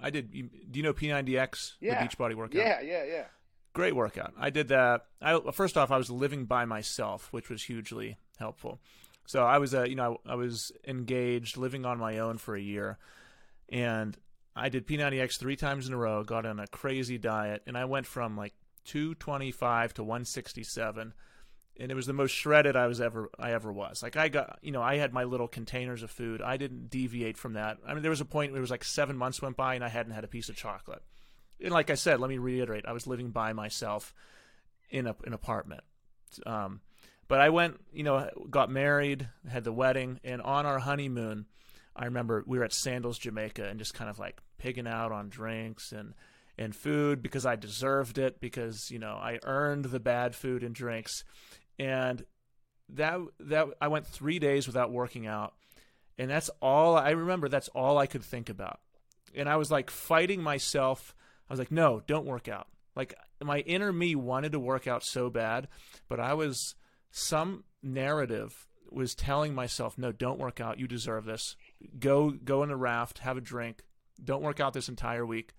I did. Do you know P90X? Yeah. The Beachbody workout. Yeah, yeah, yeah. Great workout. I did that. I first off, I was living by myself, which was hugely helpful. So I was, uh, you know, I, I was engaged, living on my own for a year, and I did P90X three times in a row. Got on a crazy diet, and I went from like 225 to 167 and it was the most shredded I was ever I ever was. Like I got, you know, I had my little containers of food. I didn't deviate from that. I mean, there was a point where it was like seven months went by and I hadn't had a piece of chocolate. And like I said, let me reiterate, I was living by myself in a, an apartment. Um, but I went, you know, got married, had the wedding, and on our honeymoon, I remember we were at Sandals, Jamaica, and just kind of like pigging out on drinks and and food because I deserved it because you know I earned the bad food and drinks and that that I went three days without working out, and that's all I remember. That's all I could think about, and I was like fighting myself. I was like, no, don't work out. Like my inner me wanted to work out so bad, but I was some narrative was telling myself, no, don't work out. You deserve this. Go go in a raft, have a drink. Don't work out this entire week.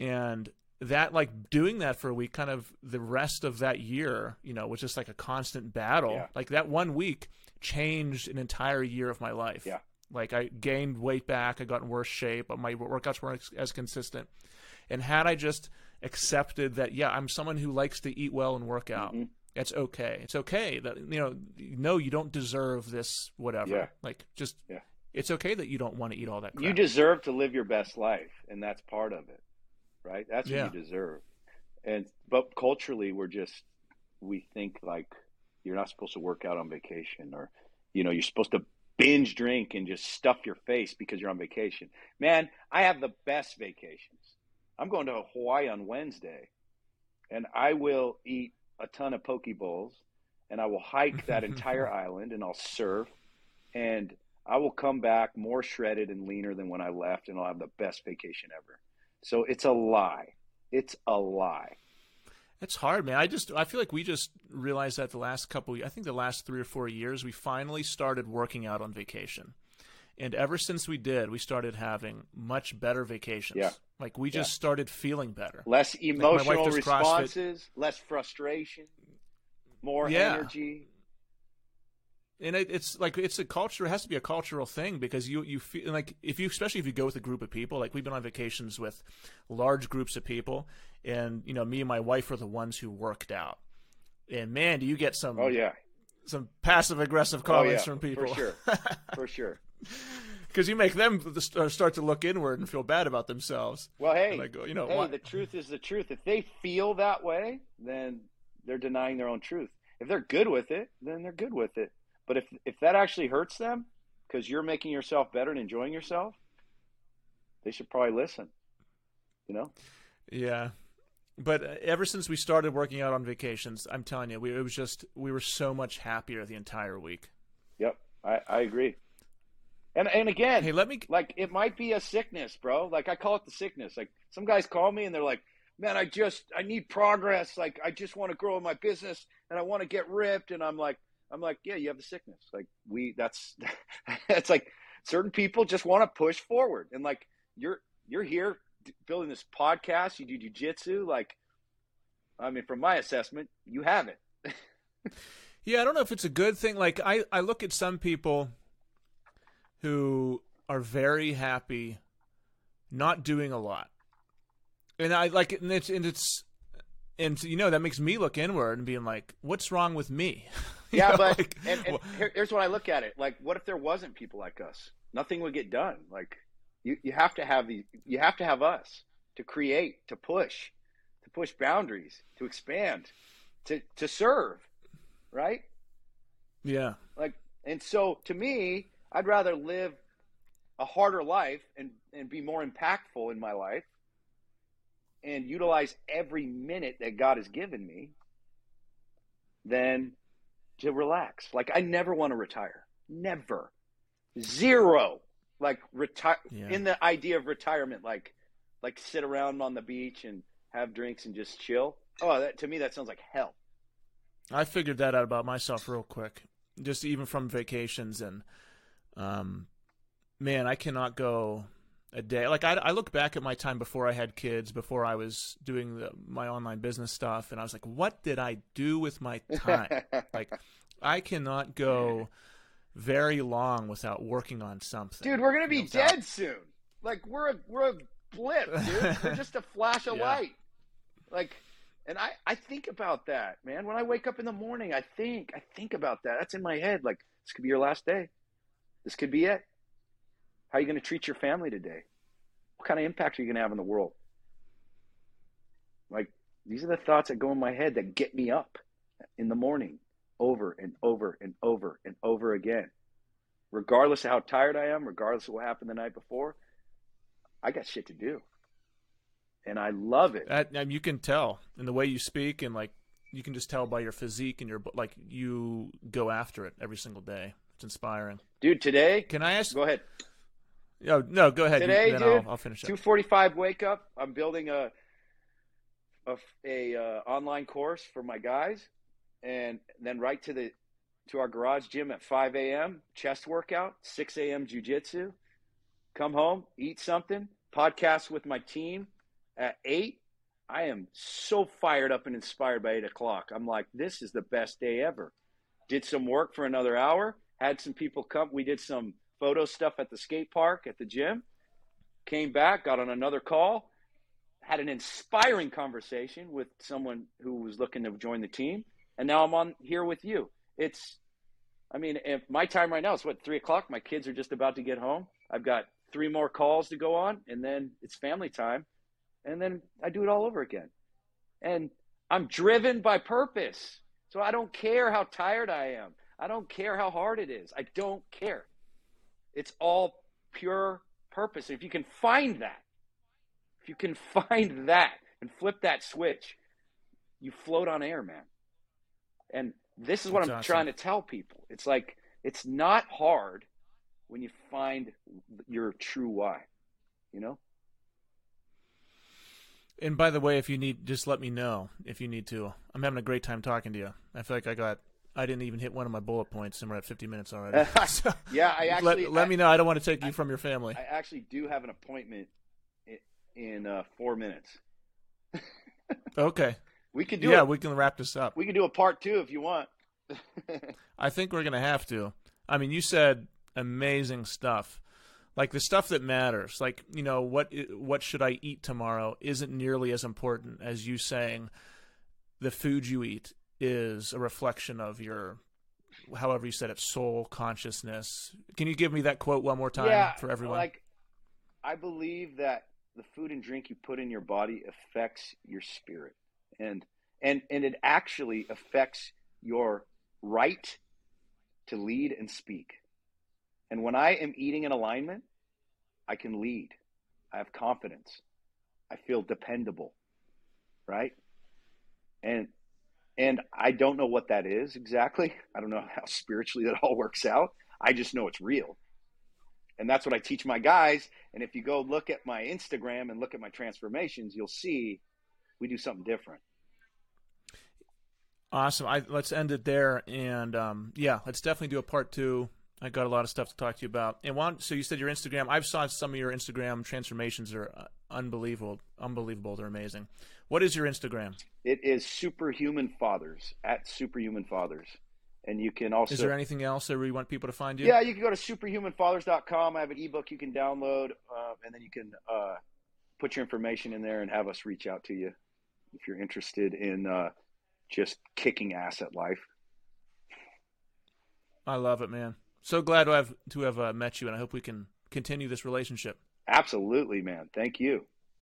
And that like doing that for a week kind of the rest of that year you know was just like a constant battle yeah. like that one week changed an entire year of my life yeah like i gained weight back i got in worse shape but my workouts weren't as consistent and had i just accepted that yeah i'm someone who likes to eat well and work out mm-hmm. it's okay it's okay that you know no you don't deserve this whatever yeah. like just yeah it's okay that you don't want to eat all that crap. you deserve to live your best life and that's part of it right? That's what yeah. you deserve. And but culturally, we're just we think like you're not supposed to work out on vacation, or you know you're supposed to binge drink and just stuff your face because you're on vacation. Man, I have the best vacations. I'm going to Hawaii on Wednesday, and I will eat a ton of poke bowls, and I will hike that entire island, and I'll surf, and I will come back more shredded and leaner than when I left, and I'll have the best vacation ever. So it's a lie. It's a lie. It's hard, man. I just I feel like we just realized that the last couple I think the last 3 or 4 years we finally started working out on vacation. And ever since we did, we started having much better vacations. Yeah. Like we just yeah. started feeling better. Less emotional like responses, CrossFit. less frustration, more yeah. energy and it, it's like it's a culture. It has to be a cultural thing because you you feel like if you especially if you go with a group of people. Like we've been on vacations with large groups of people, and you know me and my wife are the ones who worked out. And man, do you get some? Oh yeah, some passive aggressive comments oh, yeah, from people. For sure, for sure. Because you make them start to look inward and feel bad about themselves. Well, hey, go, you know, hey, why? the truth is the truth. If they feel that way, then they're denying their own truth. If they're good with it, then they're good with it. But if if that actually hurts them because you're making yourself better and enjoying yourself, they should probably listen. You know? Yeah. But uh, ever since we started working out on vacations, I'm telling you, we, it was just we were so much happier the entire week. Yep, I, I agree. And and again, hey, let me like it might be a sickness, bro. Like I call it the sickness. Like some guys call me and they're like, "Man, I just I need progress. Like I just want to grow in my business and I want to get ripped." And I'm like, I'm like, yeah, you have the sickness. Like we, that's, it's like certain people just want to push forward, and like you're you're here building this podcast, you do jujitsu. Like, I mean, from my assessment, you have it. yeah, I don't know if it's a good thing. Like, I I look at some people who are very happy not doing a lot, and I like and it's and it's and you know that makes me look inward and being like, what's wrong with me? yeah, know, but like, and, and here, here's what I look at it like: what if there wasn't people like us? Nothing would get done. Like you, you have to have the you have to have us to create, to push, to push boundaries, to expand, to to serve, right? Yeah. Like, and so to me, I'd rather live a harder life and and be more impactful in my life and utilize every minute that God has given me than to relax. Like I never want to retire. Never. Zero. Like retire Yeah. in the idea of retirement like like sit around on the beach and have drinks and just chill. Oh, that to me that sounds like hell. I figured that out about myself real quick. Just even from vacations and um man, I cannot go a day. Like I, I look back at my time before I had kids, before I was doing the, my online business stuff, and I was like, what did I do with my time? like I cannot go very long without working on something. Dude, we're gonna be You know, without- dead soon. Like we're a we're a blip, dude. we're just a flash of Yeah. light. Like, and I I think about that, man. When I wake up in the morning, I think I think about that. That's in my head. Like this could be your last day. This could be it. How are you gonna treat your family today? What kind of impact are you gonna have in the world? Like these are the thoughts that go in my head that get me up in the morning over and over and over and over again regardless of how tired I am, regardless of what happened the night before, I got shit to do. And I love it. That, and you can tell in the way you speak, and like you can just tell by your physique and your like you go after it every single day. It's inspiring. Dude, today, Can I ask? go ahead. Oh, no, go ahead. Today, dude, I'll, I'll finish up. 245 wake up. I'm building a a, a uh, online course for my guys and then right to the to our garage gym at 5 a.m. chest workout, 6 a.m. jujitsu. Come home, eat something, podcast with my team at 8. I am so fired up and inspired by 8 o'clock. I'm like, this is the best day ever. Did some work for another hour, had some people come. We did some photo stuff at the skate park, at the gym. Came back, got on another call, had an inspiring conversation with someone who was looking to join the team. And now I'm on here with you. It's i mean my time right now is what three o'clock? My kids are just about to get home. I've got three more calls to go on and then it's family time and then i do it all over again. And i'm driven by purpose. So i don't care how tired i am. I don't care how hard it is. I don't care it's all pure purpose if you can find that if you can find that and flip that switch you float on air man and this is what That's I'm awesome. trying to tell people. It's like it's not hard when you find your true why. You know? And by the way, if you need, just let me know if you need to. I'm having a great time talking to you. I feel like I got, I didn't even hit one of my bullet points, and we're at 50 minutes already. So, Yeah, I actually let, let I, me know. I don't want to take you from your family. I actually do have an appointment in, in uh, four minutes. okay. We could do Yeah, it. we can wrap this up. We can do a part two if you want. I think we're gonna have to. I mean, you said amazing stuff, like the stuff that matters. Like you know, what what should I eat tomorrow isn't nearly as important as you saying the food you eat is a reflection of your, however you said it, soul consciousness. Can you give me that quote one more time yeah, for everyone? Like, I believe that the food and drink you put in your body affects your spirit, and and and it actually affects your right to lead and speak. And when I am eating in alignment, I can lead. I have confidence. I feel dependable, right? And and I don't know what that is exactly. I don't know how spiritually that all works out. I just know it's real. And that's what I teach my guys. And if you go look at my Instagram and look at my transformations, you'll see we do something different. Awesome. I, let's end it there, and um, yeah, let's definitely do a part two. I got a lot of stuff to talk to you about. And one, so you said your Instagram. I've saw some of your Instagram transformations are uh, unbelievable. Unbelievable. They're amazing. What is your Instagram? It is Superhuman Fathers at Superhuman Fathers. And you can also. Is there anything else that we want people to find you? Yeah, you can go to superhumanfathers.com. I have an ebook you can download, uh, and then you can uh, put your information in there and have us reach out to you if you're interested in uh, just kicking ass at life. I love it, man. So glad to have to have uh, met you, and I hope we can continue this relationship. Absolutely, man. Thank you.